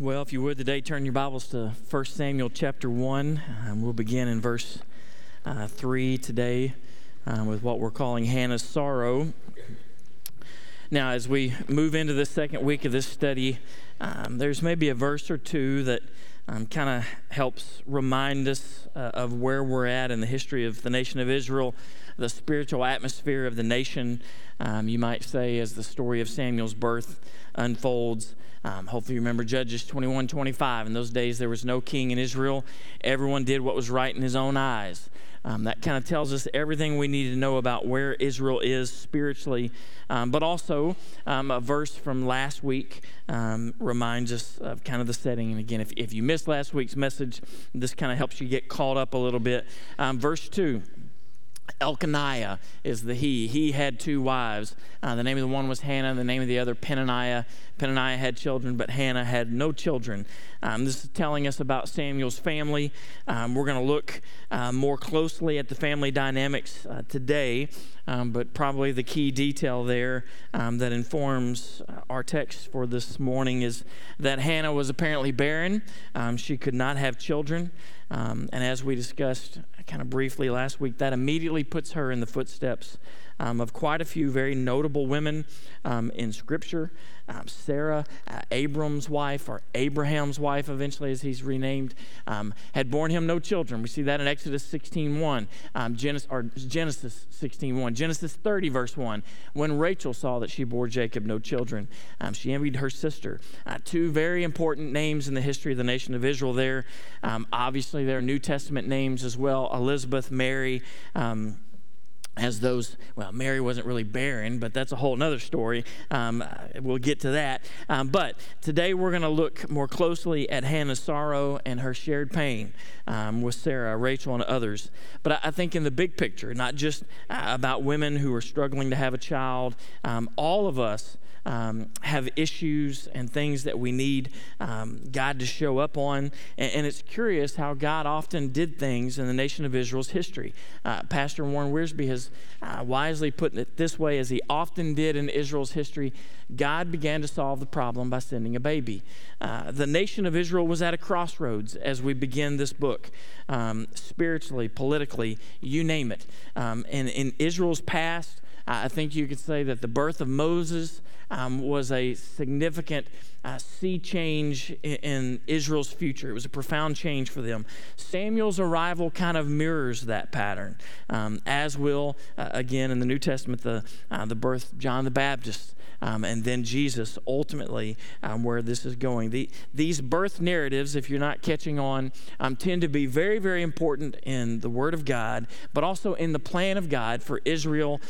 Well, if you would today, turn your Bibles to 1 Samuel chapter 1. Um, we'll begin in verse uh, 3 today uh, with what we're calling Hannah's sorrow. Now, as we move into the second week of this study, um, there's maybe a verse or two that um, kind of helps remind us uh, of where we're at in the history of the nation of Israel, the spiritual atmosphere of the nation, um, you might say, as the story of Samuel's birth unfolds. Um, hopefully, you remember Judges 21 25. In those days, there was no king in Israel. Everyone did what was right in his own eyes. Um, that kind of tells us everything we need to know about where Israel is spiritually. Um, but also, um, a verse from last week um, reminds us of kind of the setting. And again, if, if you missed last week's message, this kind of helps you get caught up a little bit. Um, verse 2 Elkanah is the he. He had two wives. Uh, the name of the one was Hannah, the name of the other, Peninnah. Peninnah had children, but Hannah had no children. Um, this is telling us about Samuel's family. Um, we're going to look uh, more closely at the family dynamics uh, today, um, but probably the key detail there um, that informs uh, our text for this morning is that Hannah was apparently barren. Um, she could not have children. Um, and as we discussed kind of briefly last week, that immediately puts her in the footsteps um, of quite a few very notable women um, in Scripture. Um, Sarah, uh, Abram's wife, or Abraham's wife, eventually, as he's renamed, um, had borne him no children. We see that in Exodus 16:1, um, Genesis, or Genesis 16:1, Genesis 30, verse 1. When Rachel saw that she bore Jacob no children, um, she envied her sister. Uh, two very important names in the history of the nation of Israel. There, obviously, there are New Testament names as well: Elizabeth, Mary. Um, as those, well, Mary wasn't really barren, but that's a whole other story. Um, we'll get to that. Um, but today we're going to look more closely at Hannah's sorrow and her shared pain um, with Sarah, Rachel, and others. But I, I, think in the big picture, not just uh, about women who are struggling to have a child, um, all of us um, have issues and things that we need um, God to show up on. And, and, it's curious how God often did things in the nation of Israel's history. Uh, Pastor Warren Wiersbe has uh, wisely put it this way as he often did in Israel's history God began to solve the problem by sending a baby. Uh, the nation of Israel was at a crossroads as we begin this book, um, spiritually, politically, you name it. Um, and in Israel's past, I think you could say that the birth of Moses um, was a significant uh, sea change in, in, Israel's future. It was a profound change for them. Samuel's arrival kind of mirrors that pattern, um, as will, uh, again, in the New Testament, the, uh, the birth of John the Baptist um, and then Jesus ultimately um, where this is going. The, these birth narratives, if you're not catching on, um, tend to be very, very important in the Word of God, but also in the plan of God for Israel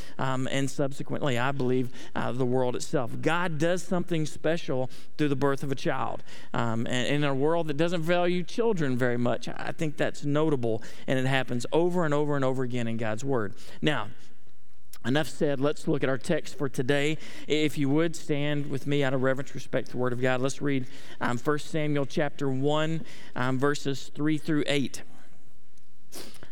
um, and subsequently, I believe, uh, the world itself. God does something special through the birth of a child. Um, and in a world that doesn't value children very much, I think that's notable, and it happens over and over and over again in God's Word. Now, Enough said. Let's look at our text for today. If you would stand with me out of reverence, respect the Word of God. Let's read um, 1 Samuel chapter 1, um, verses 3 through 8.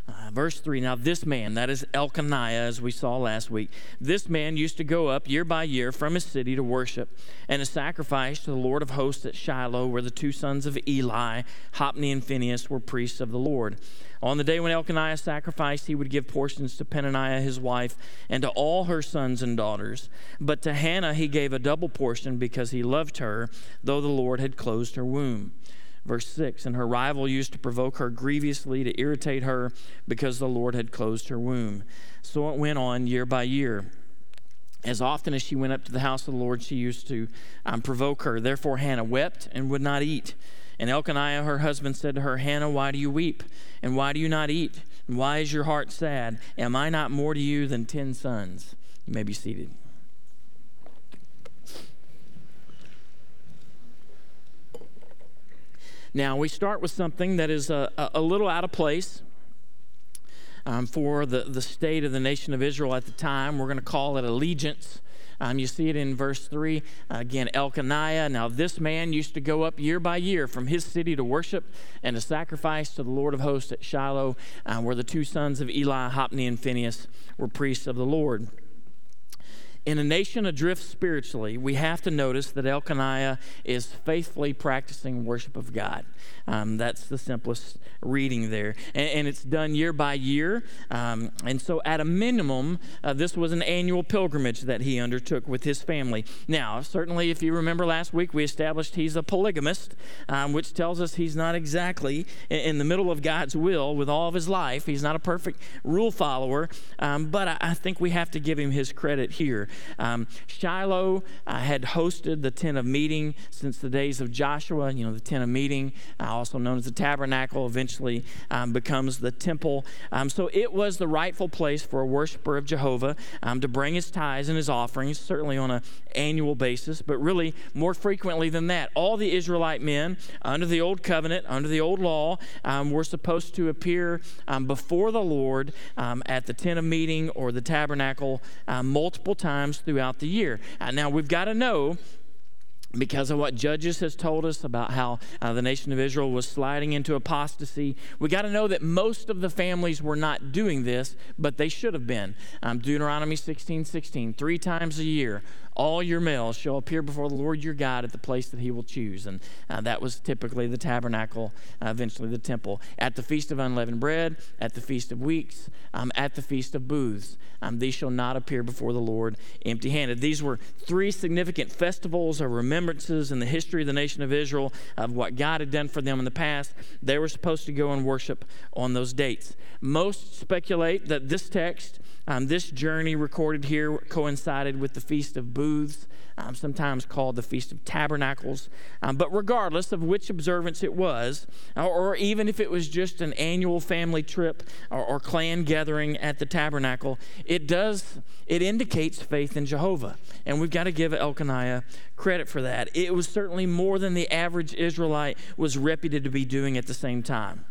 Uh, verse 3 Now, this man, that is Elkanah, as we saw last week, this man used to go up year by year from his city to worship and to sacrifice to the Lord of hosts at Shiloh, where the two sons of Eli, Hophni and Phinehas, were priests of the Lord. On the day when Elkanah sacrificed, he would give portions to Peninnah his wife and to all her sons and daughters. But to Hannah he gave a double portion because he loved her, though the Lord had closed her womb. Verse 6 And her rival used to provoke her grievously to irritate her because the Lord had closed her womb. So it went on year by year. As often as she went up to the house of the Lord, she used to um, provoke her. Therefore, Hannah wept and would not eat. And Elkanah, her husband, said to her, Hannah, why do you weep? And why do you not eat? And why is your heart sad? Am I not more to you than ten sons? You may be seated. Now, we start with something that is a, a little out of place um, for the, the state of the nation of Israel at the time. We're going to call it allegiance. Um, you see it in verse 3. Uh, again, Elkanah. Now, this man used to go up year by year from his city to worship and to sacrifice to the Lord of hosts at Shiloh, uh, where the two sons of Eli, Hophni and Phinehas, were priests of the Lord. In a nation adrift spiritually, we have to notice that Elkanah is faithfully practicing worship of God. Um, that's the simplest reading there. And, and, it's done year by year. Um, and so, at a minimum, uh, this was an annual pilgrimage that he undertook with his family. Now, certainly, if you remember last week, we established he's a polygamist, um, which tells us he's not exactly in, in, the middle of God's will with all of his life. He's not a perfect rule follower, um, but I, I, think we have to give him his credit here. Um, Shiloh uh, had hosted the tent of meeting since the days of Joshua, you know, the tent of meeting. Uh, also known as the tabernacle, eventually um, becomes the temple. Um, so it was the rightful place for a worshiper of Jehovah um, to bring his tithes and his offerings, certainly on an annual basis, but really more frequently than that. All the Israelite men under the old covenant, under the old law, um, were supposed to appear um, before the Lord at the tent of meeting or the tabernacle multiple times throughout the year. Uh, now we've got to know because of what Judges has told us about how uh, the nation of Israel was sliding into apostasy. We got to know that most of the families were not doing this, but they should have been. Um, Deuteronomy 16 16, three times a year, all your males shall appear before the Lord your God at the place that he will choose. And uh, that was typically the tabernacle, uh, eventually the temple. At the feast of unleavened bread, at the feast of weeks, um, at the feast of booths, um, these shall not appear before the Lord empty handed. These were three significant festivals or remembrances in the history of the nation of Israel of what God had done for them in the past. They were supposed to go and worship on those dates. Most speculate that this text um, this journey recorded here coincided with the Feast of Booths, um, sometimes called the Feast of Tabernacles. Um, but regardless of which observance it was, or, or, even if it was just an annual family trip or, or clan gathering at the tabernacle, it does, it indicates faith in Jehovah. And we've got to give Elkanah credit for that. It was certainly more than the average Israelite was reputed to be doing at the same time.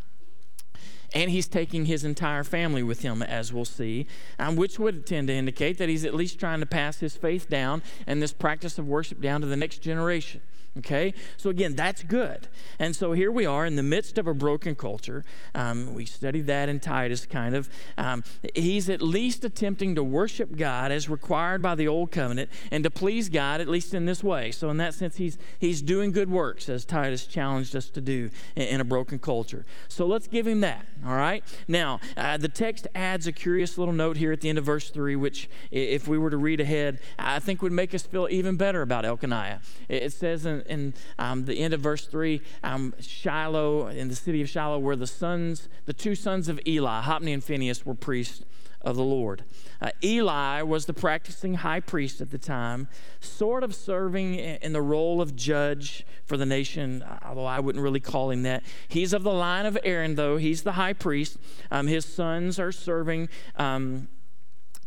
And he's taking his entire family with him, as we'll see, um, which would tend to indicate that he's at least trying to pass his faith down and this practice of worship down to the next generation. Okay? So, again, that's good. And so here we are in the midst of a broken culture. Um, we studied that in Titus, kind of. Um, he's at least attempting to worship God as required by the Old Covenant and to please God, at least in this way. So, in that sense, he's, he's doing good works, as Titus challenged us to do in, in a broken culture. So, let's give him that. All right? Now, uh, the text adds a curious little note here at the end of verse 3, which, if we were to read ahead, I think would make us feel even better about Elkanah. It says in, in um, the end of verse 3, um, Shiloh, in the city of Shiloh, where the sons, the two sons of Eli, Hophni and Phinehas, were priests of the Lord. Uh, Eli was the practicing high priest at the time, sort of serving in the role of judge for the nation, although I wouldn't really call him that. He's of the line of Aaron, though. He's the high priest. Um, his sons are serving um,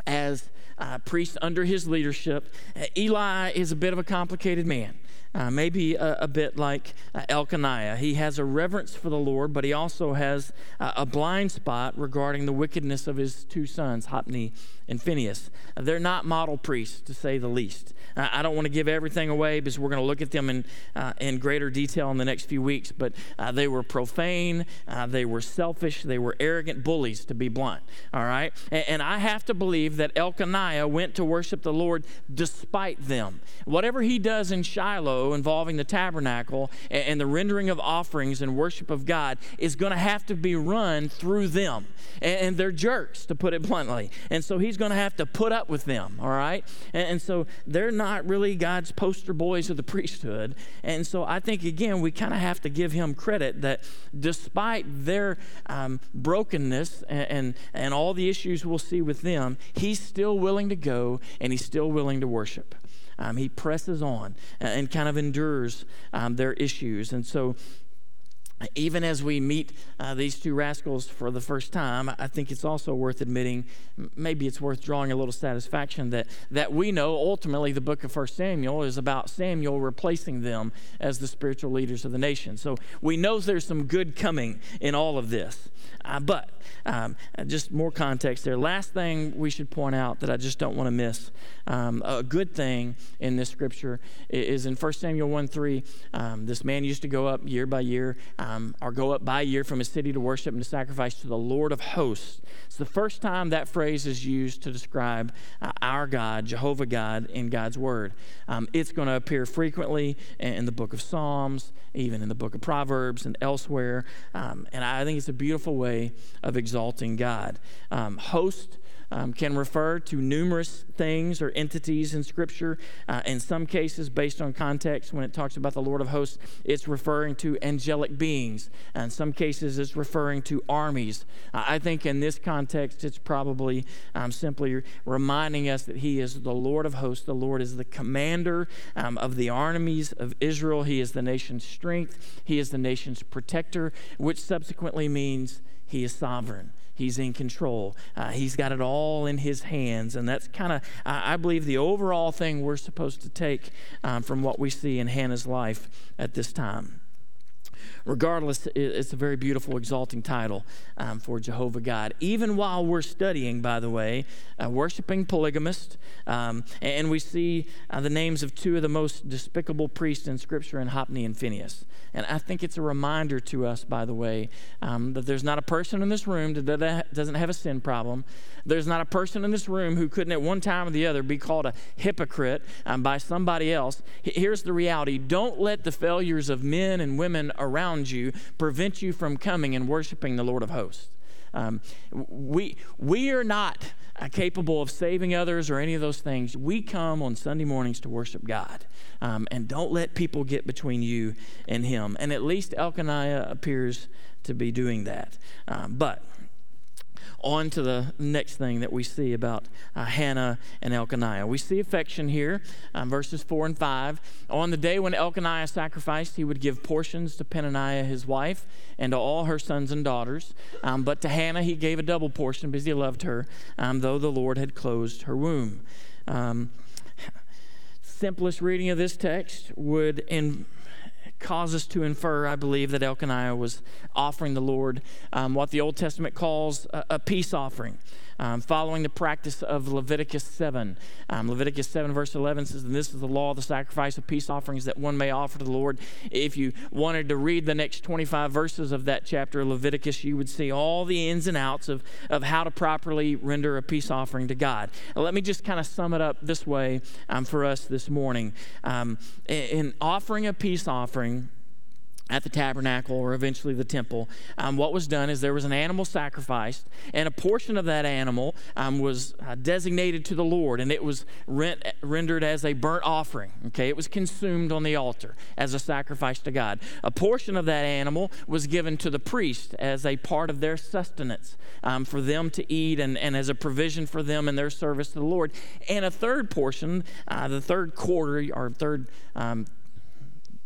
as uh, priests under his leadership. Uh, Eli is a bit of a complicated man. Uh, maybe a, a, bit like uh, Elkanah. He has a reverence for the Lord, but he also has uh, a blind spot regarding the wickedness of his two sons, Hophni and Phinehas. They're not model priests, to say the least. I don't want to give everything away because we're going to look at them in, uh, in greater detail in the next few weeks, but uh, they were profane, uh, they were selfish, they were arrogant bullies, to be blunt. All right? And, and I have to believe that Elkanah went to worship the Lord despite them. Whatever he does in Shiloh involving the tabernacle and, the rendering of offerings and worship of God is going to have to be run through them. And, they're jerks, to put it bluntly. And so he's going to have to put up with them, all right? And, and so they're not really God's poster boys of the priesthood. And so I think, again, we kind of have to give him credit that despite their um, brokenness and, and, and all the issues we'll see with them, he's still willing to go and he's still willing to worship. Um, he presses on and kind of endures um, their issues. And so even as we meet uh, these two rascals for the first time, I think it's also worth admitting, maybe it's worth drawing a little satisfaction that, that we know ultimately the book of 1 Samuel is about Samuel replacing them as the spiritual leaders of the nation. So we know there's some good coming in all of this. Uh, but um, just more context there. Last thing we should point out that I just don't want to miss um, a good thing in this scripture is in 1 Samuel 1 3. Um, this man used to go up year by year um, or go up by year from a city to worship and to sacrifice to the Lord of hosts. It's the first time that phrase is used to describe uh, our God, Jehovah God, in God's Word. Um, it's going to appear frequently in the book of Psalms, even in the book of Proverbs and elsewhere. Um, and I think it's a beautiful way of exalting God. Um, host um, can refer to numerous things or entities in Scripture. Uh, in some cases, based on context, when it talks about the Lord of hosts, it's referring to angelic beings. In some cases, it's referring to armies. Uh, I think in this context, it's probably um, simply reminding us that He is the Lord of hosts. The Lord is the commander um, of the armies of Israel. He is the nation's strength, He is the nation's protector, which subsequently means He is sovereign. He's in control. Uh, he's got it all in his hands. And that's kind of, I, I, believe, the overall thing we're supposed to take um, from what we see in Hannah's life at this time. Regardless, it's a very beautiful, exalting title um, for Jehovah God. Even while we're studying, by the way, uh, worshiping polygamist, um, and we see uh, the names of two of the most despicable priests in Scripture in Hophni and Phinehas. And I think it's a reminder to us, by the way, um, that there's not a person in this room that doesn't have a sin problem. There's not a person in this room who couldn't at one time or the other be called a hypocrite um, by somebody else. Here's the reality don't let the failures of men and women around you prevent you from coming and worshiping the Lord of hosts. Um, we, we are not uh, capable of saving others or any of those things. We come on Sunday mornings to worship God. Um, and don't let people get between you and Him. And at least Elkanah appears to be doing that. Um, but on to the next thing that we see about uh, Hannah and Elkanah. We see affection here, um, verses 4 and 5. On the day when Elkanah sacrificed, he would give portions to Peninnah, his wife, and to all her sons and daughters. Um, but to Hannah, he gave a double portion because he loved her, um, though the Lord had closed her womb. Um, simplest reading of this text would in cause us to infer, I believe, that Elkanah was offering the Lord um, what the Old Testament calls a, a peace offering um, following the practice of Leviticus 7. Um, Leviticus 7, verse 11 says, And this is the law of the sacrifice of peace offerings that one may offer to the Lord. If you wanted to read the next 25 verses of that chapter, of Leviticus, you would see all the ins and outs of, of how to properly render a peace offering to God. Now, let me just kind of sum it up this way um, for us this morning. Um, in offering a peace offering, at the tabernacle or eventually the temple, um, what was done is there was an animal sacrificed, and a portion of that animal um, was uh, designated to the Lord, and it was rent, rendered as a burnt offering. Okay, it was consumed on the altar as a sacrifice to God. A portion of that animal was given to the priest as a part of their sustenance um, for them to eat and, and as a provision for them in their service to the Lord. And a third portion, uh, the third quarter or third um,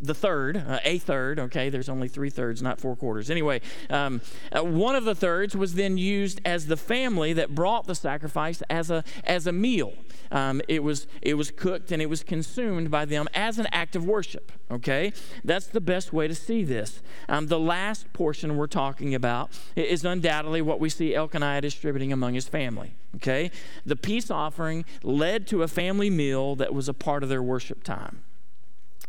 the third, uh, a third, okay, there's only three thirds, not four quarters. Anyway, um, uh, one of the thirds was then used as the family that brought the sacrifice as a, as a meal. Um, it, was, it was cooked and it was consumed by them as an act of worship, okay? That's the best way to see this. Um, the last portion we're talking about is undoubtedly what we see Elkanah distributing among his family, okay? The peace offering led to a family meal that was a part of their worship time.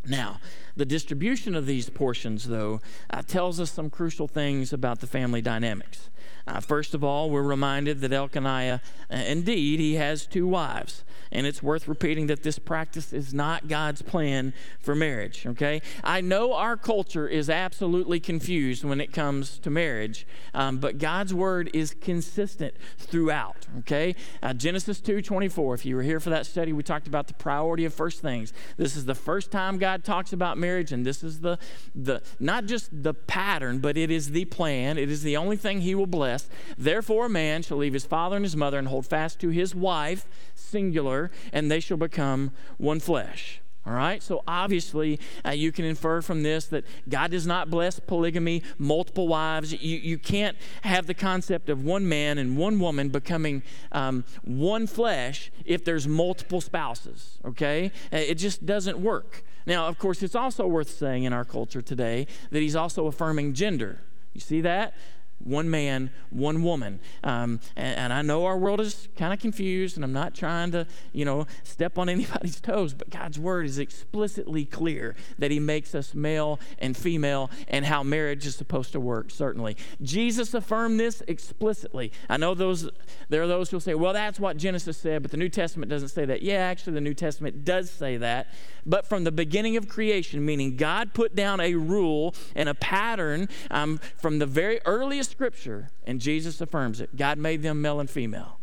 Now, the distribution of these portions, though, uh, tells us some crucial things about the family dynamics. Uh, first of all, we're reminded that Elkanah, uh, indeed, he has two wives. And it's worth repeating that this practice is not God's plan for marriage, okay? I know our culture is absolutely confused when it comes to marriage, um, but God's word is consistent throughout, okay? Uh, Genesis 2 24, if you were here for that study, we talked about the priority of first things. This is the first time God talks about marriage, and this is the, the not just the pattern, but it is the plan. It is the only thing He will bless Therefore, a man shall leave his father and his mother and hold fast to his wife, singular, and they shall become one flesh. All right, so obviously uh, you can infer from this that God does not bless polygamy, multiple wives. You, you can't have the concept of one man and one woman becoming um, one flesh if there's multiple spouses, okay? Uh, it just doesn't work. Now, of course, it's also worth saying in our culture today that he's also affirming gender. You see that? One man, one woman. Um, and, and, I know our world is kind of confused, and I'm not trying to, you know, step on anybody's toes, but God's word is explicitly clear that He makes us male and female and how marriage is supposed to work, certainly. Jesus affirmed this explicitly. I know those there are those who will say, well, that's what Genesis said, but the New Testament doesn't say that. Yeah, actually, the New Testament does say that. But from the beginning of creation, meaning God put down a rule and a pattern um, from the very earliest scripture, and Jesus affirms it. God made them male and female.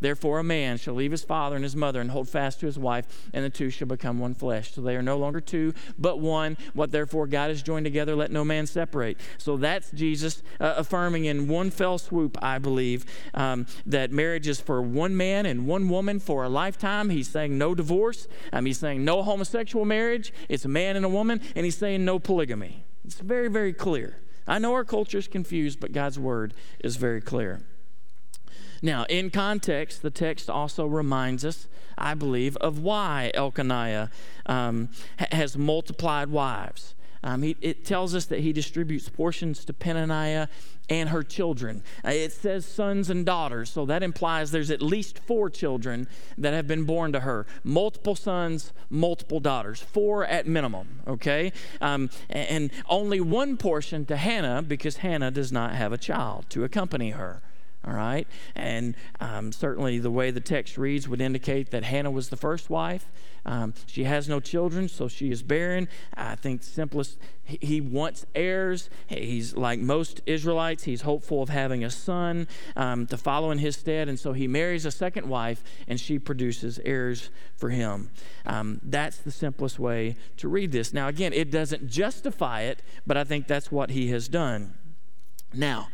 Therefore, a man shall leave his father and his mother and hold fast to his wife, and the two shall become one flesh. So they are no longer two, but one. What therefore God has joined together, let no man separate. So that's Jesus uh, affirming in one fell swoop, I believe, um, that marriage is for one man and one woman for a lifetime. He's saying no divorce. Um, he's saying no homosexual marriage. It's a man and a woman, and he's saying no polygamy. It's very, very clear. I know our culture is confused, but God's word is very clear. Now, in context, the text also reminds us, I believe, of why Elkanah um, has multiplied wives. Um, he, it tells us that he distributes portions to Peninnah and her children. Uh, it says sons and daughters, so that implies there's at least four children that have been born to her. Multiple sons, multiple daughters, four at minimum, okay? Um, and only one portion to Hannah because Hannah does not have a child to accompany her all right? And um, certainly the way the text reads would indicate that Hannah was the first wife. Um, she has no children, so she is barren. I think simplest, he, wants heirs. He's like most Israelites, he's hopeful of having a son um, to follow in his stead, and so he marries a second wife, and she produces heirs for him. Um, that's the simplest way to read this. Now, again, it doesn't justify it, but I think that's what he has done. Now,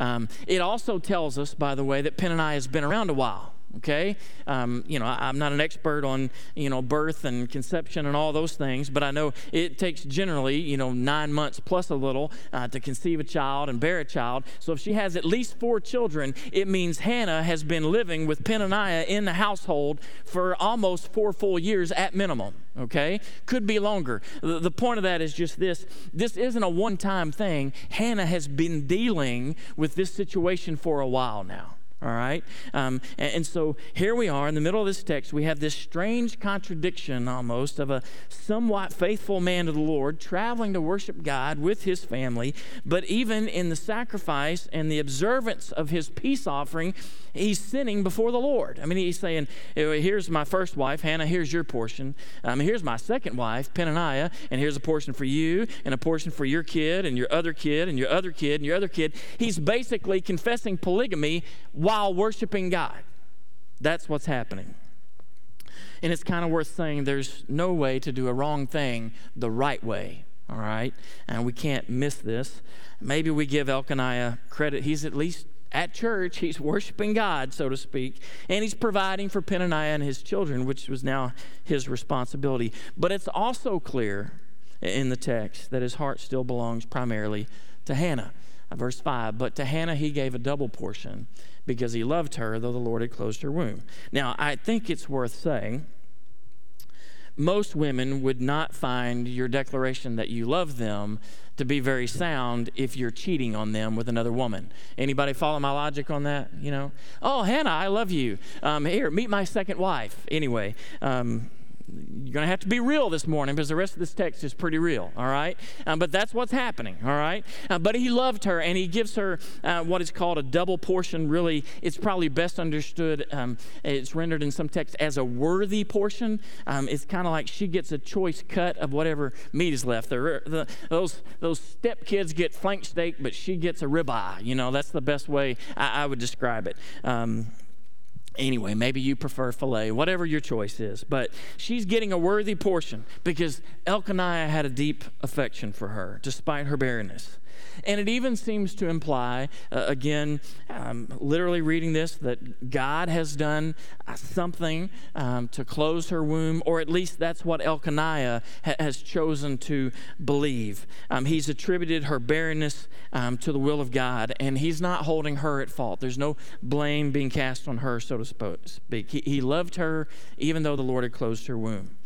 um, it also tells us, by the way, that Peninnah has been around a while okay? Um, you know I, am not an expert on you know birth and conception and all those things but i know it takes generally you know nine months plus a little uh, to conceive a child and bear a child. So if she has at least four children it means hannah has been living with peninnah in the household for almost four full years at minimum okay? Could be longer. The, the point of that is just this. This isn't a one-time thing. Hannah has been dealing with this situation for a while now all right? Um, and, and, so here we are in the middle of this text. We have this strange contradiction almost of a somewhat faithful man of the Lord traveling to worship God with his family, but even in the sacrifice and the observance of his peace offering, he's sinning before the Lord. I mean, he's saying, Here's my first wife, Hannah, here's your portion. Um, here's my second wife, Peninnah, and here's a portion for you, and a portion for your kid, and your other kid, and your other kid, and your other kid. He's basically confessing polygamy while worshiping God. That's what's happening. And it's kind of worth saying there's no way to do a wrong thing the right way, all right? And we can't miss this. Maybe we give Elkanah credit. He's at least at church, he's worshiping God, so to speak, and he's providing for Peninnah and his children, which was now his responsibility. But it's also clear in the text that his heart still belongs primarily to Hannah. Verse 5 But to Hannah he gave a double portion because he loved her, though the Lord had closed her womb. Now, I think it's worth saying most women would not find your declaration that you love them to be very sound if you're cheating on them with another woman. Anybody follow my logic on that? You know, oh Hannah, I love you. Um, here, meet my second wife. Anyway, um, you're going to have to be real this morning because the rest of this text is pretty real, all right? Um, but that's what's happening, all right? Uh, but he loved her and he gives her uh, what is called a double portion. Really, it's probably best understood, um, it's rendered in some texts as a worthy portion. Um, it's kind of like she gets a choice cut of whatever meat is left. The, the, those, those step kids get flank steak, but she gets a ribeye. You know, that's the best way I, I would describe it. Anyway, maybe you prefer filet, whatever your choice is. But she's getting a worthy portion because Elkanah had a deep affection for her, despite her barrenness. And it even seems to imply, uh, again, um, literally reading this, that God has done uh, something um, to close her womb, or at least that's what Elkanah ha- has chosen to believe. Um, he's attributed her barrenness um, to the will of God, and he's not holding her at fault. There's no blame being cast on her, so to speak. He, he loved her even though the Lord had closed her womb.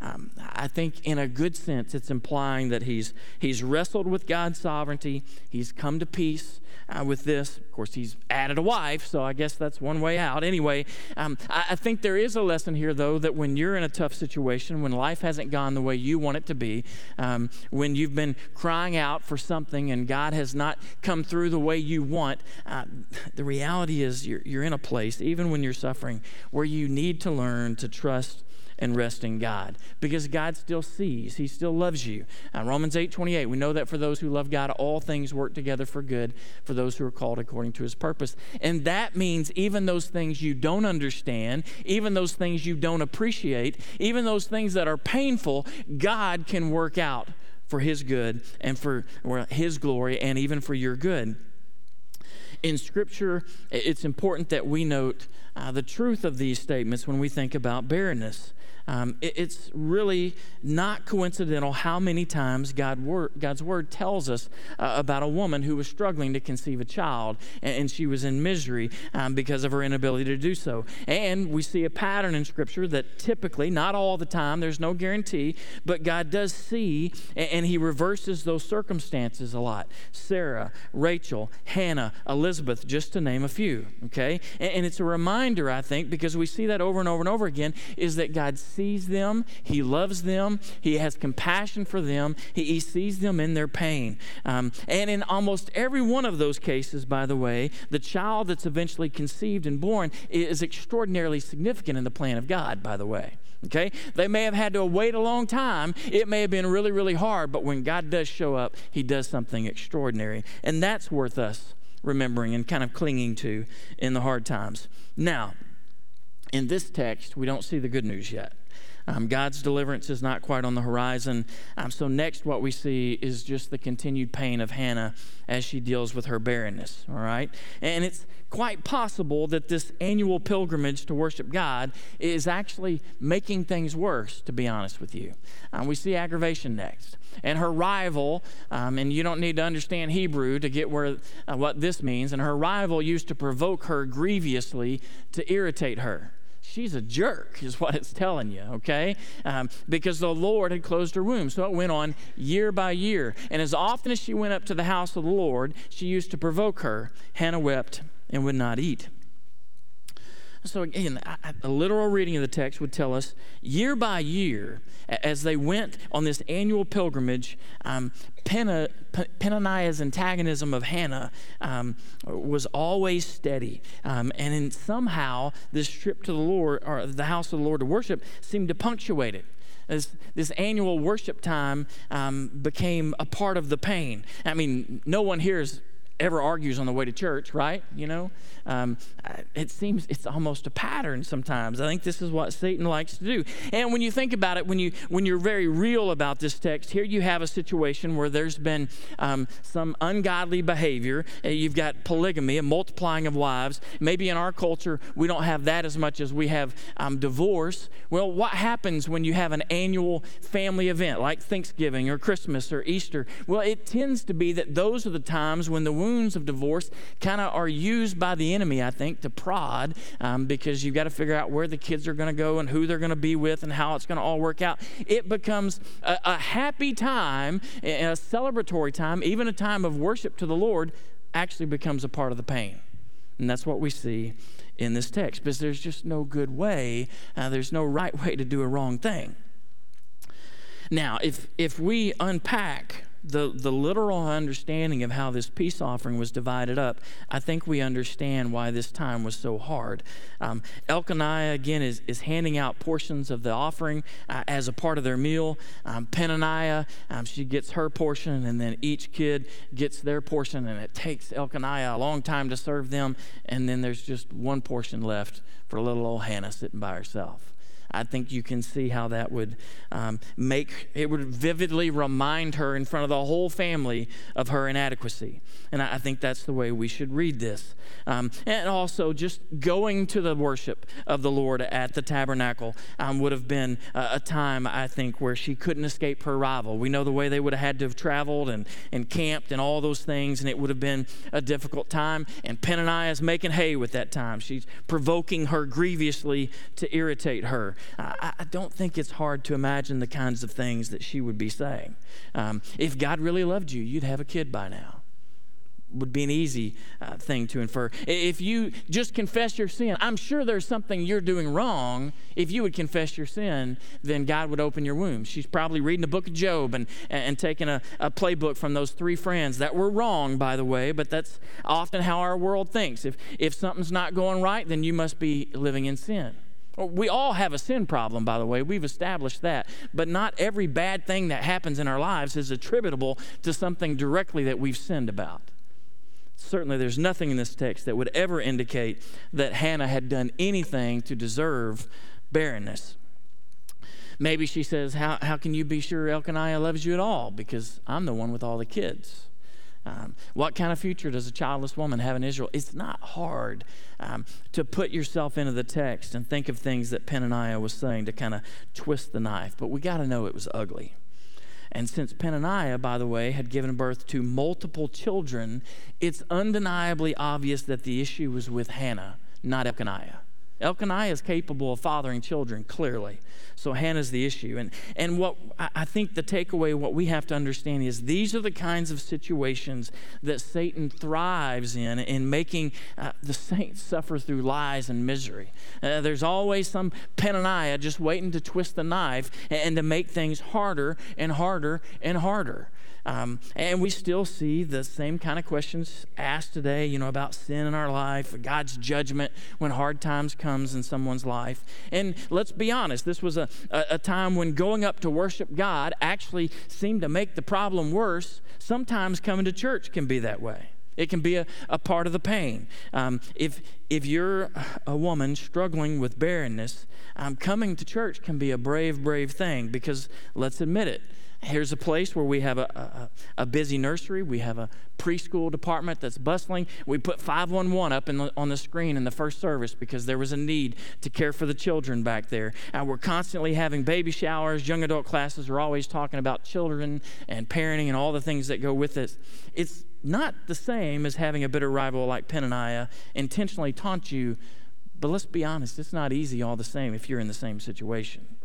Um, I think in a good sense, it's implying that he's, he's wrestled with God's sovereignty, he's come to peace uh, with this. Of course, he's added a wife, so I guess that's one way out. Anyway, um, I, I, think there is a lesson here, though, that when you're in a tough situation, when life hasn't gone the way you want it to be, um, when you've been crying out for something and God has not come through the way you want, uh, the reality is you're, you're in a place, even when you're suffering, where you need to learn to trust and rest in God because God still sees. He still loves you. Uh, Romans 8 28, we know that for those who love God, all things work together for good for those who are called according to his purpose. And that means even those things you don't understand, even those things you don't appreciate, even those things that are painful, God can work out for his good and for his glory and even for your good in Scripture, it's important that we note uh, the truth of these statements when we think about barrenness. Um, it, it's really not coincidental how many times God word, God's word tells us uh, about a woman who was struggling to conceive a child and, and she was in misery um, because of her inability to do so. And we see a pattern in Scripture that typically, not all the time, there's no guarantee, but God does see and, and He reverses those circumstances a lot. Sarah, Rachel, Hannah, Elizabeth, just to name a few, okay? And, and it's a reminder, I think, because we see that over and over and over again, is that God sees them, He loves them, He has compassion for them, He, he sees them in their pain. Um, and in almost every one of those cases, by the way, the child that's eventually conceived and born is extraordinarily significant in the plan of God, by the way. Okay? They may have had to wait a long time. It may have been really, really hard, but when God does show up, He does something extraordinary. And that's worth us remembering and kind of clinging to in the hard times. Now, in this text, we don't see the good news yet. Um, God's deliverance is not quite on the horizon. Um, so, next, what we see is just the continued pain of Hannah as she deals with her barrenness. All right? And it's quite possible that this annual pilgrimage to worship God is actually making things worse, to be honest with you. Um, we see aggravation next. And her rival, um, and you don't need to understand Hebrew to get where uh, what this means, and her rival used to provoke her grievously to irritate her she's a jerk, is what it's telling you, okay? Um, because the Lord had closed her womb. So it went on year by year. And as often as she went up to the house of the Lord, she used to provoke her. Hannah wept and would not eat. So, again, a literal reading of the text would tell us year by year, as they went on this annual pilgrimage, um, Peninnah's antagonism of Hannah um, was always steady. Um, and in, somehow, this trip to the Lord, or the house of the Lord to worship, seemed to punctuate it. This, this, annual worship time um, became a part of the pain. I mean, no one here is ever argues on the way to church, right? You know, um, it seems it's almost a pattern sometimes. I think this is what Satan likes to do. And when you think about it, when you when you're very real about this text, here you have a situation where there's been um, some ungodly behavior. Uh, you've got polygamy, a multiplying of wives. Maybe in our culture we don't have that as much as we have um, divorce. Well, what happens when you have an annual family event like Thanksgiving or Christmas or Easter? Well, it tends to be that those are the times when the wounds of divorce kind of are used by the enemy, I think, to prod um, because you've got to figure out where the kids are going to go and who they're going to be with and how it's going to all work out. It becomes a, a happy time, a celebratory time, even a time of worship to the Lord, actually becomes a part of the pain. And that's what we see in this text because there's just no good way, uh, there's no right way to do a wrong thing. Now, if, if we unpack the, the literal understanding of how this peace offering was divided up, I think we understand why this time was so hard. Um, Elkanah, again, is, is handing out portions of the offering uh, as a part of their meal. Um, Peninnah, um, she gets her portion, and then each kid gets their portion, and it takes Elkanah a long time to serve them, and then there's just one portion left for little old Hannah sitting by herself. I think you can see how that would um, make, it would vividly remind her in front of the whole family of her inadequacy. And I, I think that's the way we should read this. Um, and also, just going to the worship of the Lord at the tabernacle um, would have been a, a, time, I think, where she couldn't escape her rival. We know the way they would have had to have traveled and, and camped and all those things, and it would have been a difficult time. And Peninnah is making hay with that time. She's provoking her grievously to irritate her. I, I, don't think it's hard to imagine the kinds of things that she would be saying. Um, if God really loved you, you'd have a kid by now would be an easy uh, thing to infer. If you just confess your sin, I'm sure there's something you're doing wrong. If you would confess your sin, then God would open your womb. She's probably reading the book of Job and, and taking a, a playbook from those three friends that were wrong, by the way, but that's often how our world thinks. If, if something's not going right, then you must be living in sin. Oh, we all have a sin problem, by the way. We've established that. But not every bad thing that happens in our lives is attributable to something directly that we've sinned about. Certainly, there's nothing in this text that would ever indicate that Hannah had done anything to deserve barrenness. Maybe she says, How, how can you be sure Elkanah loves you at all? Because I'm the one with all the kids. Um, what kind of future does a childless woman have in Israel? It's not hard um, to put yourself into the text and think of things that Peninnah was saying to kind of twist the knife, but we got to know it was ugly. And since Peninnah, by the way, had given birth to multiple children, it's undeniably obvious that the issue was with Hannah, not Elkanah. Elkanah is capable of fathering children, clearly. So Hannah's the issue. And, and what I think the takeaway, what we have to understand is these are the kinds of situations that Satan thrives in, in making uh, the saints suffer through lies and misery. Uh, there's always some Peninnah just waiting to twist the knife and, and to make things harder and harder and harder. Um, and we still see the same kind of questions asked today, you know, about sin in our life, God's judgment when hard times comes in someone's life. And let's be honest, this was a, a, a time when going up to worship God actually seemed to make the problem worse. Sometimes coming to church can be that way. It can be a, a part of the pain. Um, if, if you're a woman struggling with barrenness, um, coming to church can be a brave, brave thing because let's admit it, Here's a place where we have a, a, a, busy nursery. We have a preschool department that's bustling. We put 511 up the, on the screen in the first service because there was a need to care for the children back there. And we're constantly having baby showers. Young adult classes are always talking about children and parenting and all the things that go with it. It's not the same as having a bitter rival like Peninnah uh, intentionally taunt you, but let's be honest, it's not easy all the same if you're in the same situation.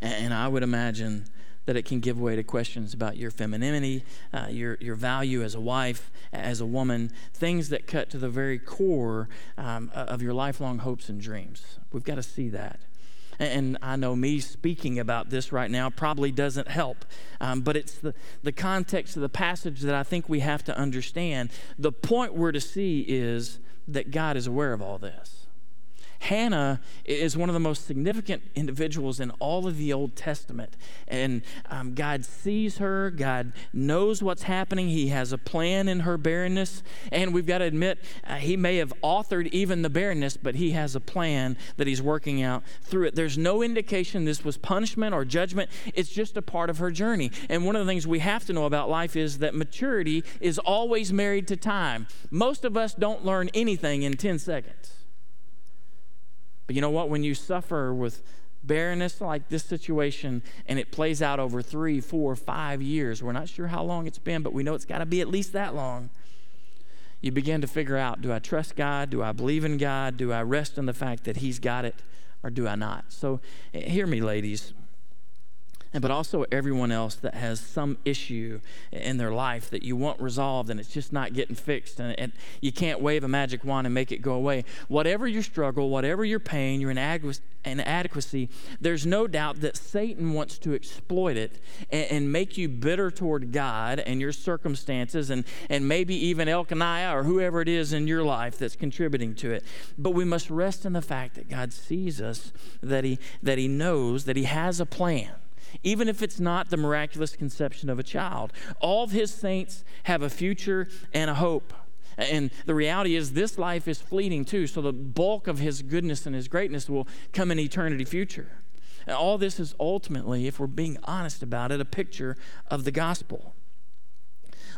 And I would imagine that it can give way to questions about your femininity, uh, your, your value as a wife, as a woman, things that cut to the very core um, of your lifelong hopes and dreams. We've got to see that. And I know me speaking about this right now probably doesn't help, um, but it's the, the context of the passage that I think we have to understand. The point we're to see is that God is aware of all this. Hannah is one of the most significant individuals in all of the Old Testament. And um, God sees her, God knows what's happening, He has a plan in her barrenness. And we've got to admit, uh, He may have authored even the barrenness, but He has a plan that He's working out through it. There's no indication this was punishment or judgment, it's just a part of her journey. And one of the things we have to know about life is that maturity is always married to time. Most of us don't learn anything in 10 seconds. But you know what? When you suffer with barrenness like this situation and it plays out over three, four, five years, we're not sure how long it's been, but we know it's got to be at least that long. You begin to figure out do I trust God? Do I believe in God? Do I rest in the fact that He's got it? Or do I not? So, hear me, ladies but also everyone else that has some issue in their life that you want resolved and it's just not getting fixed and, and you can't wave a magic wand and make it go away. Whatever your struggle, whatever your pain, your inadequacy, there's no doubt that Satan wants to exploit it and, and make you bitter toward God and your circumstances and, and maybe even Elkanah or whoever it is in your life that's contributing to it. But we must rest in the fact that God sees us, that He, that he knows, that He has a plan even if it's not the miraculous conception of a child. All of his saints have a future and a hope. And the reality is, this life is fleeting too, so the bulk of his goodness and his greatness will come in eternity future. And all this is ultimately, if we're being honest about it, a picture of the gospel.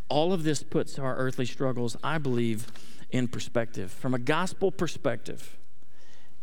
All of this puts our earthly struggles, I believe, in perspective. From a gospel perspective,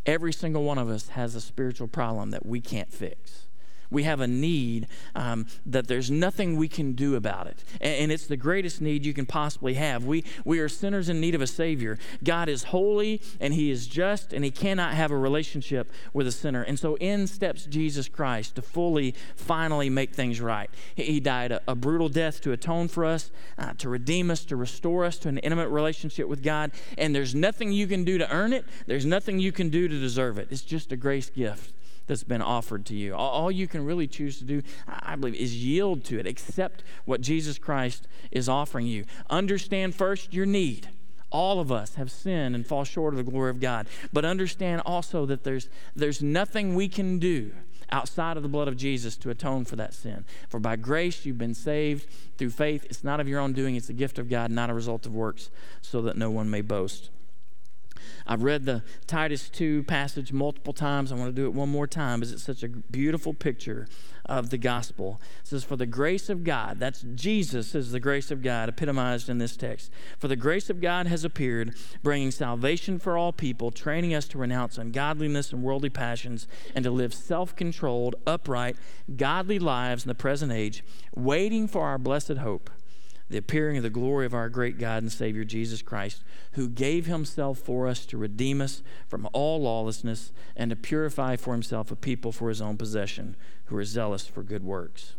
every single one of us has a spiritual problem that we can't fix. We have a need um, that there's nothing we can do about it. And, and it's the greatest need you can possibly have. We, we are sinners in need of a Savior. God is holy and He is just, and He cannot have a relationship with a sinner. And so in steps Jesus Christ to fully, finally make things right. He died a, a brutal death to atone for us, uh, to redeem us, to restore us to an intimate relationship with God. And there's nothing you can do to earn it, there's nothing you can do to deserve it. It's just a grace gift that's been offered to you. All, you can really choose to do, I believe, is yield to it, accept what Jesus Christ is offering you. Understand first your need. All of us have sinned and fall short of the glory of God. But understand also that there's, there's nothing we can do outside of the blood of Jesus to atone for that sin. For by grace you've been saved through faith. It's not of your own doing, it's a gift of God, not a result of works, so that no one may boast. I've read the Titus 2 passage multiple times. I want to do it one more time because it's such a beautiful picture of the gospel. It says, For the grace of God, that's Jesus is the grace of God epitomized in this text. For the grace of God has appeared, bringing salvation for all people, training us to renounce ungodliness and worldly passions, and to live self controlled, upright, godly lives in the present age, waiting for our blessed hope the appearing of the glory of our great God and Savior Jesus Christ, who gave himself for us to redeem us from all lawlessness and to purify for himself a people for his own possession who are zealous for good works.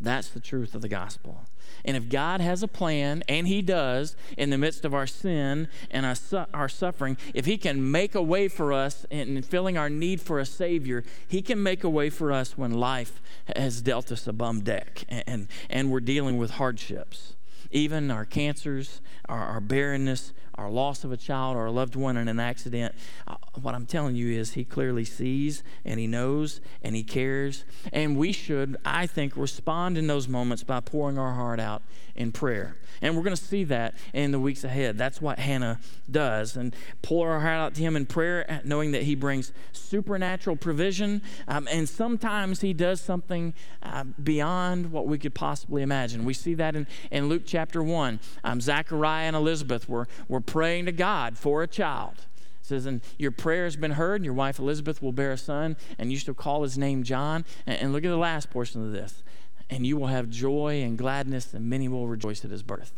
That's the truth of the gospel. And if God has a plan, and He does, in the midst of our sin and our, our suffering, if He can make a way for us in filling our need for a Savior, He can make a way for us when life has dealt us a bum deck and, and, and we're dealing with hardships even our cancers, our, our barrenness, our loss of a child or a loved one in an accident, uh, what I'm telling you is He clearly sees and He knows and He cares. And we should, I think, respond in those moments by pouring our heart out in prayer. And we're going to see that in the weeks ahead. That's what Hannah does. And pour our heart out to Him in prayer, uh, knowing that He brings supernatural provision. Um, and sometimes He does something uh, beyond what we could possibly imagine. We see that in, in Luke chapter 1. Um, Zachariah and Elizabeth were, were praying to God for a child. It says, and your prayer has been heard, and your wife Elizabeth will bear a son, and you shall call his name John. And, and look at the last portion of this. And you will have joy and gladness, and many will rejoice at his birth.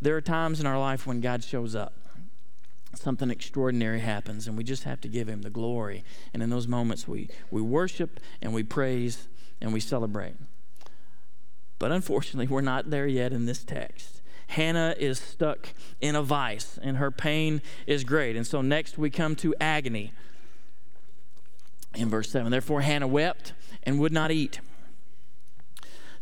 There are times in our life when God shows up something extraordinary happens and we just have to give him the glory and in those moments we, we worship and we praise and we celebrate but unfortunately we're not there yet in this text Hannah is stuck in a vice and her pain is great. And so next we come to agony. In verse 7, therefore Hannah wept and would not eat.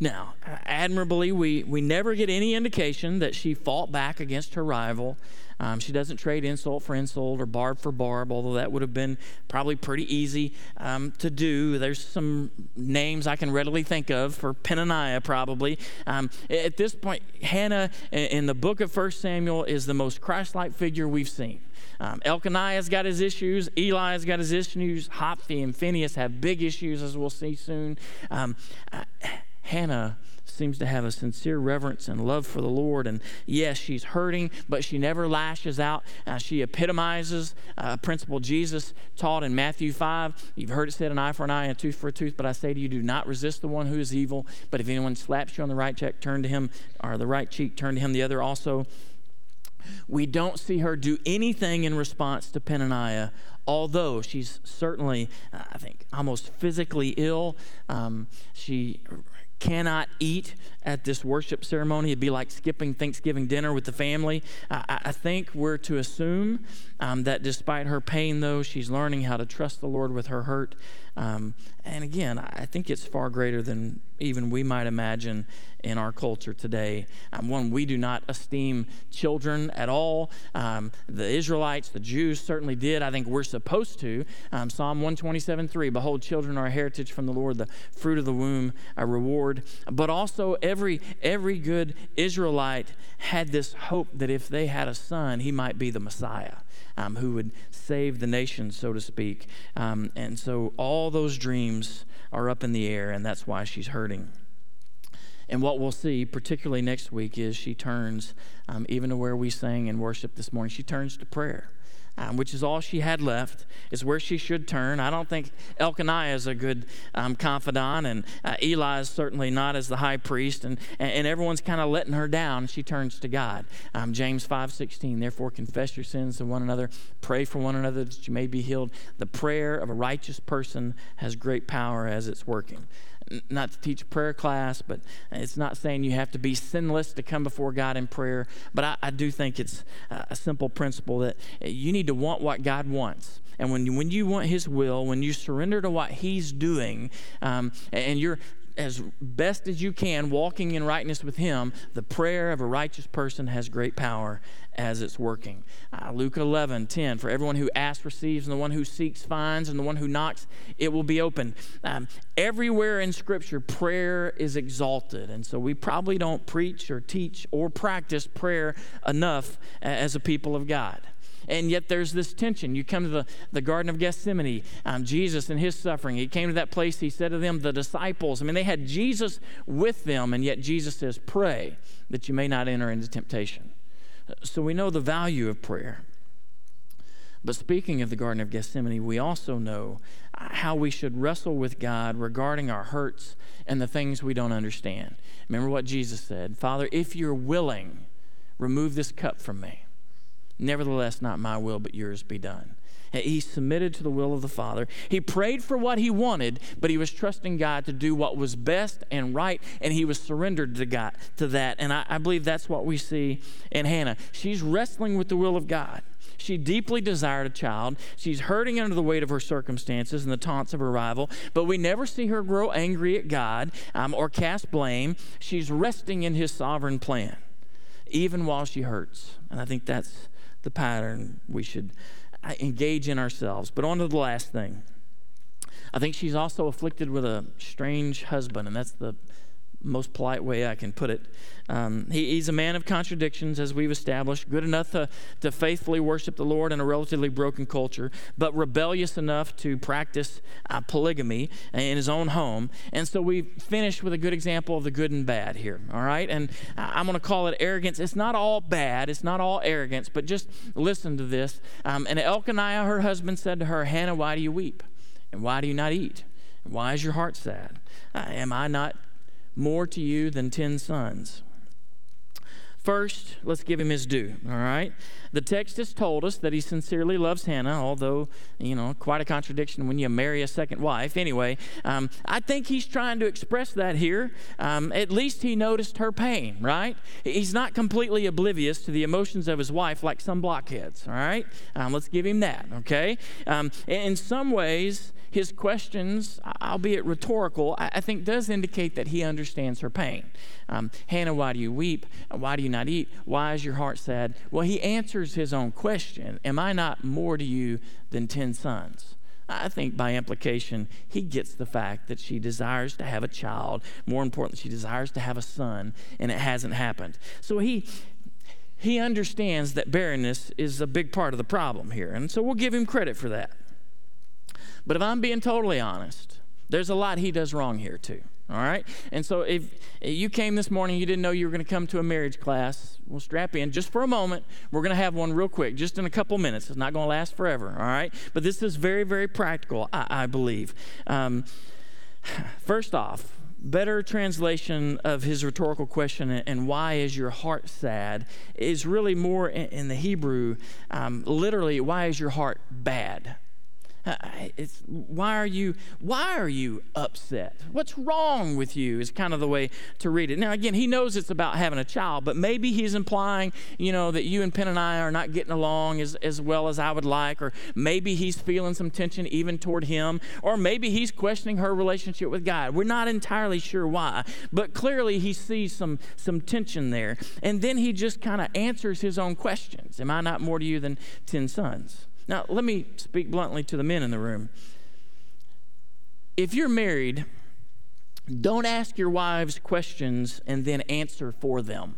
Now, admirably, we, we never get any indication that she fought back against her rival. Um, she doesn't trade insult for insult or barb for barb, although that would have been probably pretty easy um, to do. There's some names I can readily think of for Peninnah, probably. Um, at this point, Hannah in the book of 1 Samuel is the most Christ like figure we've seen. Um, Elkanah's got his issues. Eli's got his issues. Hophni and Phinehas have big issues, as we'll see soon. Um, uh, Hannah seems to have a sincere reverence and love for the Lord. And yes, she's hurting, but she never lashes out. Uh, she epitomizes uh, a principle Jesus taught in Matthew 5. You've heard it said, an eye for an eye and a tooth for a tooth. But I say to you, do not resist the one who is evil. But if anyone slaps you on the right cheek, turn to him, or the right cheek, turn to him the other also. We don't see her do anything in response to Peninnah, although she's certainly, uh, I think, almost physically ill. Um, she cannot eat at this worship ceremony. It'd be like skipping Thanksgiving dinner with the family. I, I think we're to assume um, that despite her pain, though, she's learning how to trust the Lord with her hurt. Um, and again, I think it's far greater than even we might imagine in our culture today. Um, one, we do not esteem children at all. Um, the Israelites, the Jews certainly did. I think we're supposed to. Um, Psalm 127 3 Behold, children are a heritage from the Lord, the fruit of the womb, a reward. But also, every, every good Israelite had this hope that if they had a son, he might be the Messiah um, who would save the nation, so to speak. Um, and so all those dreams are up in the air, and that's why she's hurting. And what we'll see, particularly next week, is she turns, um, even to where we sang and worship this morning, she turns to prayer. Um, which is all she had left, is where she should turn. I don't think Elkanah is a good um, confidant, and uh, Eli is certainly not as the high priest, and, and everyone's kind of letting her down. She turns to God. Um, James 5.16, therefore confess your sins to one another, pray for one another that you may be healed. The prayer of a righteous person has great power as it's working not to teach a prayer class, but it's not saying you have to be sinless to come before God in prayer. But I, I do think it's a simple principle that you need to want what God wants. And when you, when you want His will, when you surrender to what He's doing, um, and you're as best as you can walking in rightness with Him, the prayer of a righteous person has great power as it's working. Uh, Luke 11, 10, for everyone who asks receives, and the one who seeks finds, and the one who knocks, it will be open. Um, everywhere in Scripture, prayer is exalted. And so we probably don't preach or teach or practice prayer enough as a people of God. And yet there's this tension. You come to the, the Garden of Gethsemane, um, Jesus and his suffering. He came to that place, he said to them, the disciples, I mean, they had Jesus with them, and yet Jesus says, Pray that you may not enter into temptation. So we know the value of prayer. But speaking of the Garden of Gethsemane, we also know how we should wrestle with God regarding our hurts and the things we don't understand. Remember what Jesus said Father, if you're willing, remove this cup from me. Nevertheless, not my will, but yours be done. He submitted to the will of the Father. He prayed for what he wanted, but he was trusting God to do what was best and right, and he was surrendered to God to that. And I, I believe that's what we see in Hannah. She's wrestling with the will of God. She deeply desired a child. She's hurting under the weight of her circumstances and the taunts of her rival, but we never see her grow angry at God um, or cast blame. She's resting in his sovereign plan, even while she hurts. And I think that's the pattern we should uh, engage in ourselves. But on to the last thing. I think she's also afflicted with a strange husband, and that's the most polite way I can put it. Um, he, he's a man of contradictions, as we've established, good enough to, to faithfully worship the Lord in a relatively broken culture, but rebellious enough to practice uh, polygamy in his own home. And so we finished with a good example of the good and bad here, all right? And I'm going to call it arrogance. It's not all bad, it's not all arrogance, but just listen to this. Um, and Elkanah, her husband, said to her, Hannah, why do you weep? And why do you not eat? Why is your heart sad? Uh, am I not more to you than ten sons. First, let's give him his due, all right? The text has told us that he sincerely loves Hannah, although, you know, quite a contradiction when you marry a second wife. Anyway, um, I think he's trying to express that here. Um, at least he noticed her pain, right? He's not completely oblivious to the emotions of his wife like some blockheads, all right? Um, let's give him that, okay? Um, in some ways, his questions, albeit rhetorical, I, think does indicate that he understands her pain. Um, Hannah, why do you weep? Why do you not eat? Why is your heart sad? Well, he answers his own question Am I not more to you than ten sons? I think by implication, he gets the fact that she desires to have a child. More importantly, she desires to have a son, and it hasn't happened. So he he understands that barrenness is a big part of the problem here. And so we'll give him credit for that. But if I'm being totally honest, there's a lot he does wrong here too. All right? And so if you came this morning, you didn't know you were going to come to a marriage class, well, strap in just for a moment. We're going to have one real quick, just in a couple minutes. It's not going to last forever. All right? But this is very, very practical, I, I believe. Um, first off, better translation of his rhetorical question and why is your heart sad is really more in, in the hebrew um, literally why is your heart bad it's, why are you why are you upset? What's wrong with you is kind of the way to read it. Now again he knows it's about having a child but maybe he's implying you know that you and Peninnah are not getting along as, as well as i would like or maybe he's feeling some tension even toward him or maybe he's questioning her relationship with god. We're not entirely sure why but clearly he sees some some tension there. And then he just kind of answers his own questions. Am i not more to you than 10 sons now, let me speak bluntly to the men in the room. If you're married, don't ask your wives questions and then answer for them.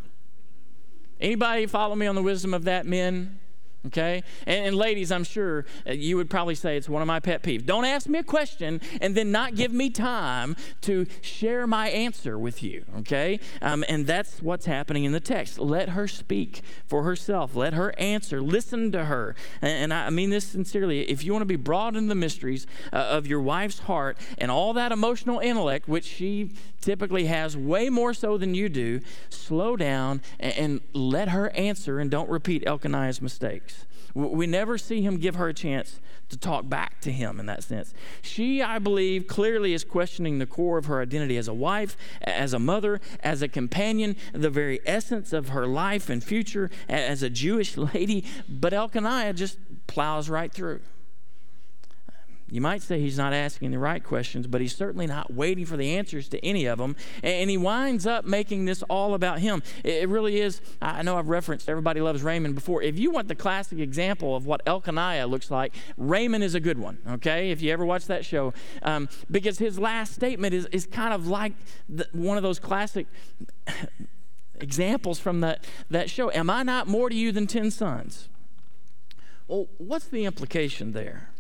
Anybody follow me on the wisdom of that, men? Okay? And, and, ladies, I'm sure uh, you would probably say it's one of my pet peeves. Don't ask me a question and then not give me time to share my answer with you. Okay? Um, and that's what's happening in the text. Let her speak for herself, let her answer, listen to her. And, and I mean this sincerely. If you want to be brought in the mysteries uh, of your wife's heart and all that emotional intellect, which she typically has way more so than you do, slow down and, and let her answer and don't repeat Elkanah's mistakes. We never see him give her a chance to talk back to him in that sense. She, I believe, clearly is questioning the core of her identity as a wife, as a mother, as a companion, the very essence of her life and future as a Jewish lady. But Elkanah just plows right through. You might say he's not asking the right questions, but he's certainly not waiting for the answers to any of them. And he winds up making this all about him. It really is. I know I've referenced Everybody Loves Raymond before. If you want the classic example of what Elkanah looks like, Raymond is a good one, okay? If you ever watch that show. Um, because his last statement is, is kind of like the, one of those classic examples from that, that show. Am I not more to you than 10 sons? Well, what's the implication there?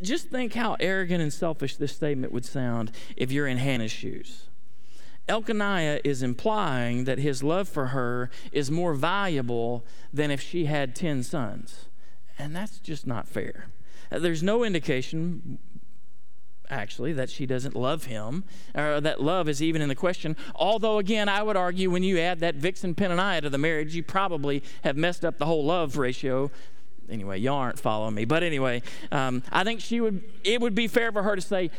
Just think how arrogant and selfish this statement would sound if you're in Hannah's shoes. Elkanah is implying that his love for her is more valuable than if she had 10 sons. And that's just not fair. Uh, there's no indication, actually, that she doesn't love him, or that love is even in the question. Although, again, I would argue when you add that Vixen Peninnah to the marriage, you probably have messed up the whole love ratio anyway, y'all aren't following me. But anyway, um, I think she would. It would be fair for her to say,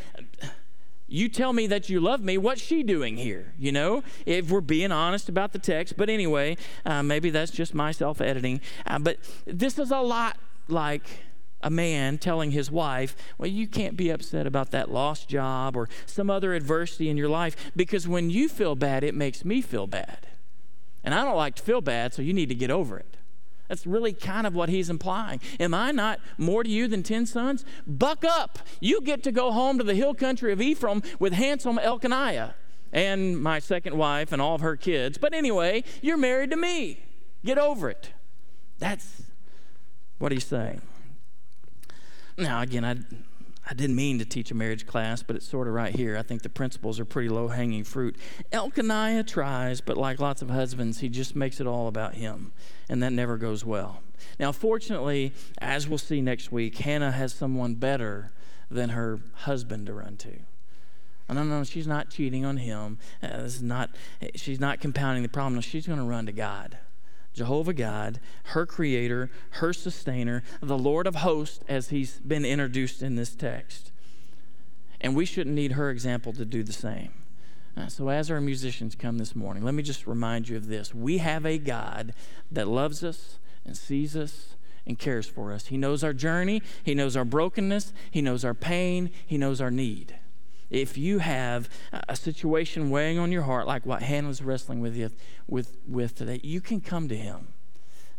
"You tell me that you love me. What's she doing here?" You know, if we're being honest about the text. But anyway, uh, maybe that's just my self-editing. Uh, but this is a lot like a man telling his wife, Well, you can't be upset about that lost job or some other adversity in your life because when you feel bad, it makes me feel bad. And I don't like to feel bad, so you need to get over it. That's really kind of what he's implying. Am I not more to you than 10 sons? Buck up. You get to go home to the hill country of Ephraim with handsome Elkanah and my second wife and all of her kids. But anyway, you're married to me. Get over it. That's what he's saying. Now, again, I I didn't mean to teach a marriage class, but it's sort of right here. I think the principles are pretty low hanging fruit. Elkanah tries, but like lots of husbands, he just makes it all about him, and that never goes well. Now, fortunately, as we'll see next week, Hannah has someone better than her husband to run to. No, no, she's not cheating on him. Uh, this is not, she's not compounding the problem. No, she's going to run to God. Jehovah God, her creator, her sustainer, the Lord of hosts, as he's been introduced in this text. And we shouldn't need her example to do the same. Uh, so, as our musicians come this morning, let me just remind you of this. We have a God that loves us and sees us and cares for us. He knows our journey, He knows our brokenness, He knows our pain, He knows our need if you have a situation weighing on your heart, like what Hannah's wrestling with, with, with today, you can come to Him.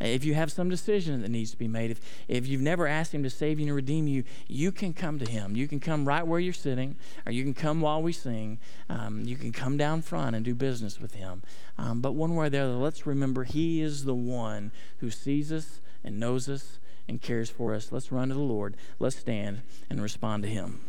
If you have some decision that needs to be made, if, if you've never asked Him to save you and redeem you, you can come to Him. You can come right where you're sitting, or you can come while we sing. Um, you can come down front and do business with Him. Um, but one way or the other, let's remember He is the one who sees us and knows us and cares for us. Let's run to the Lord. Let's stand and respond to Him.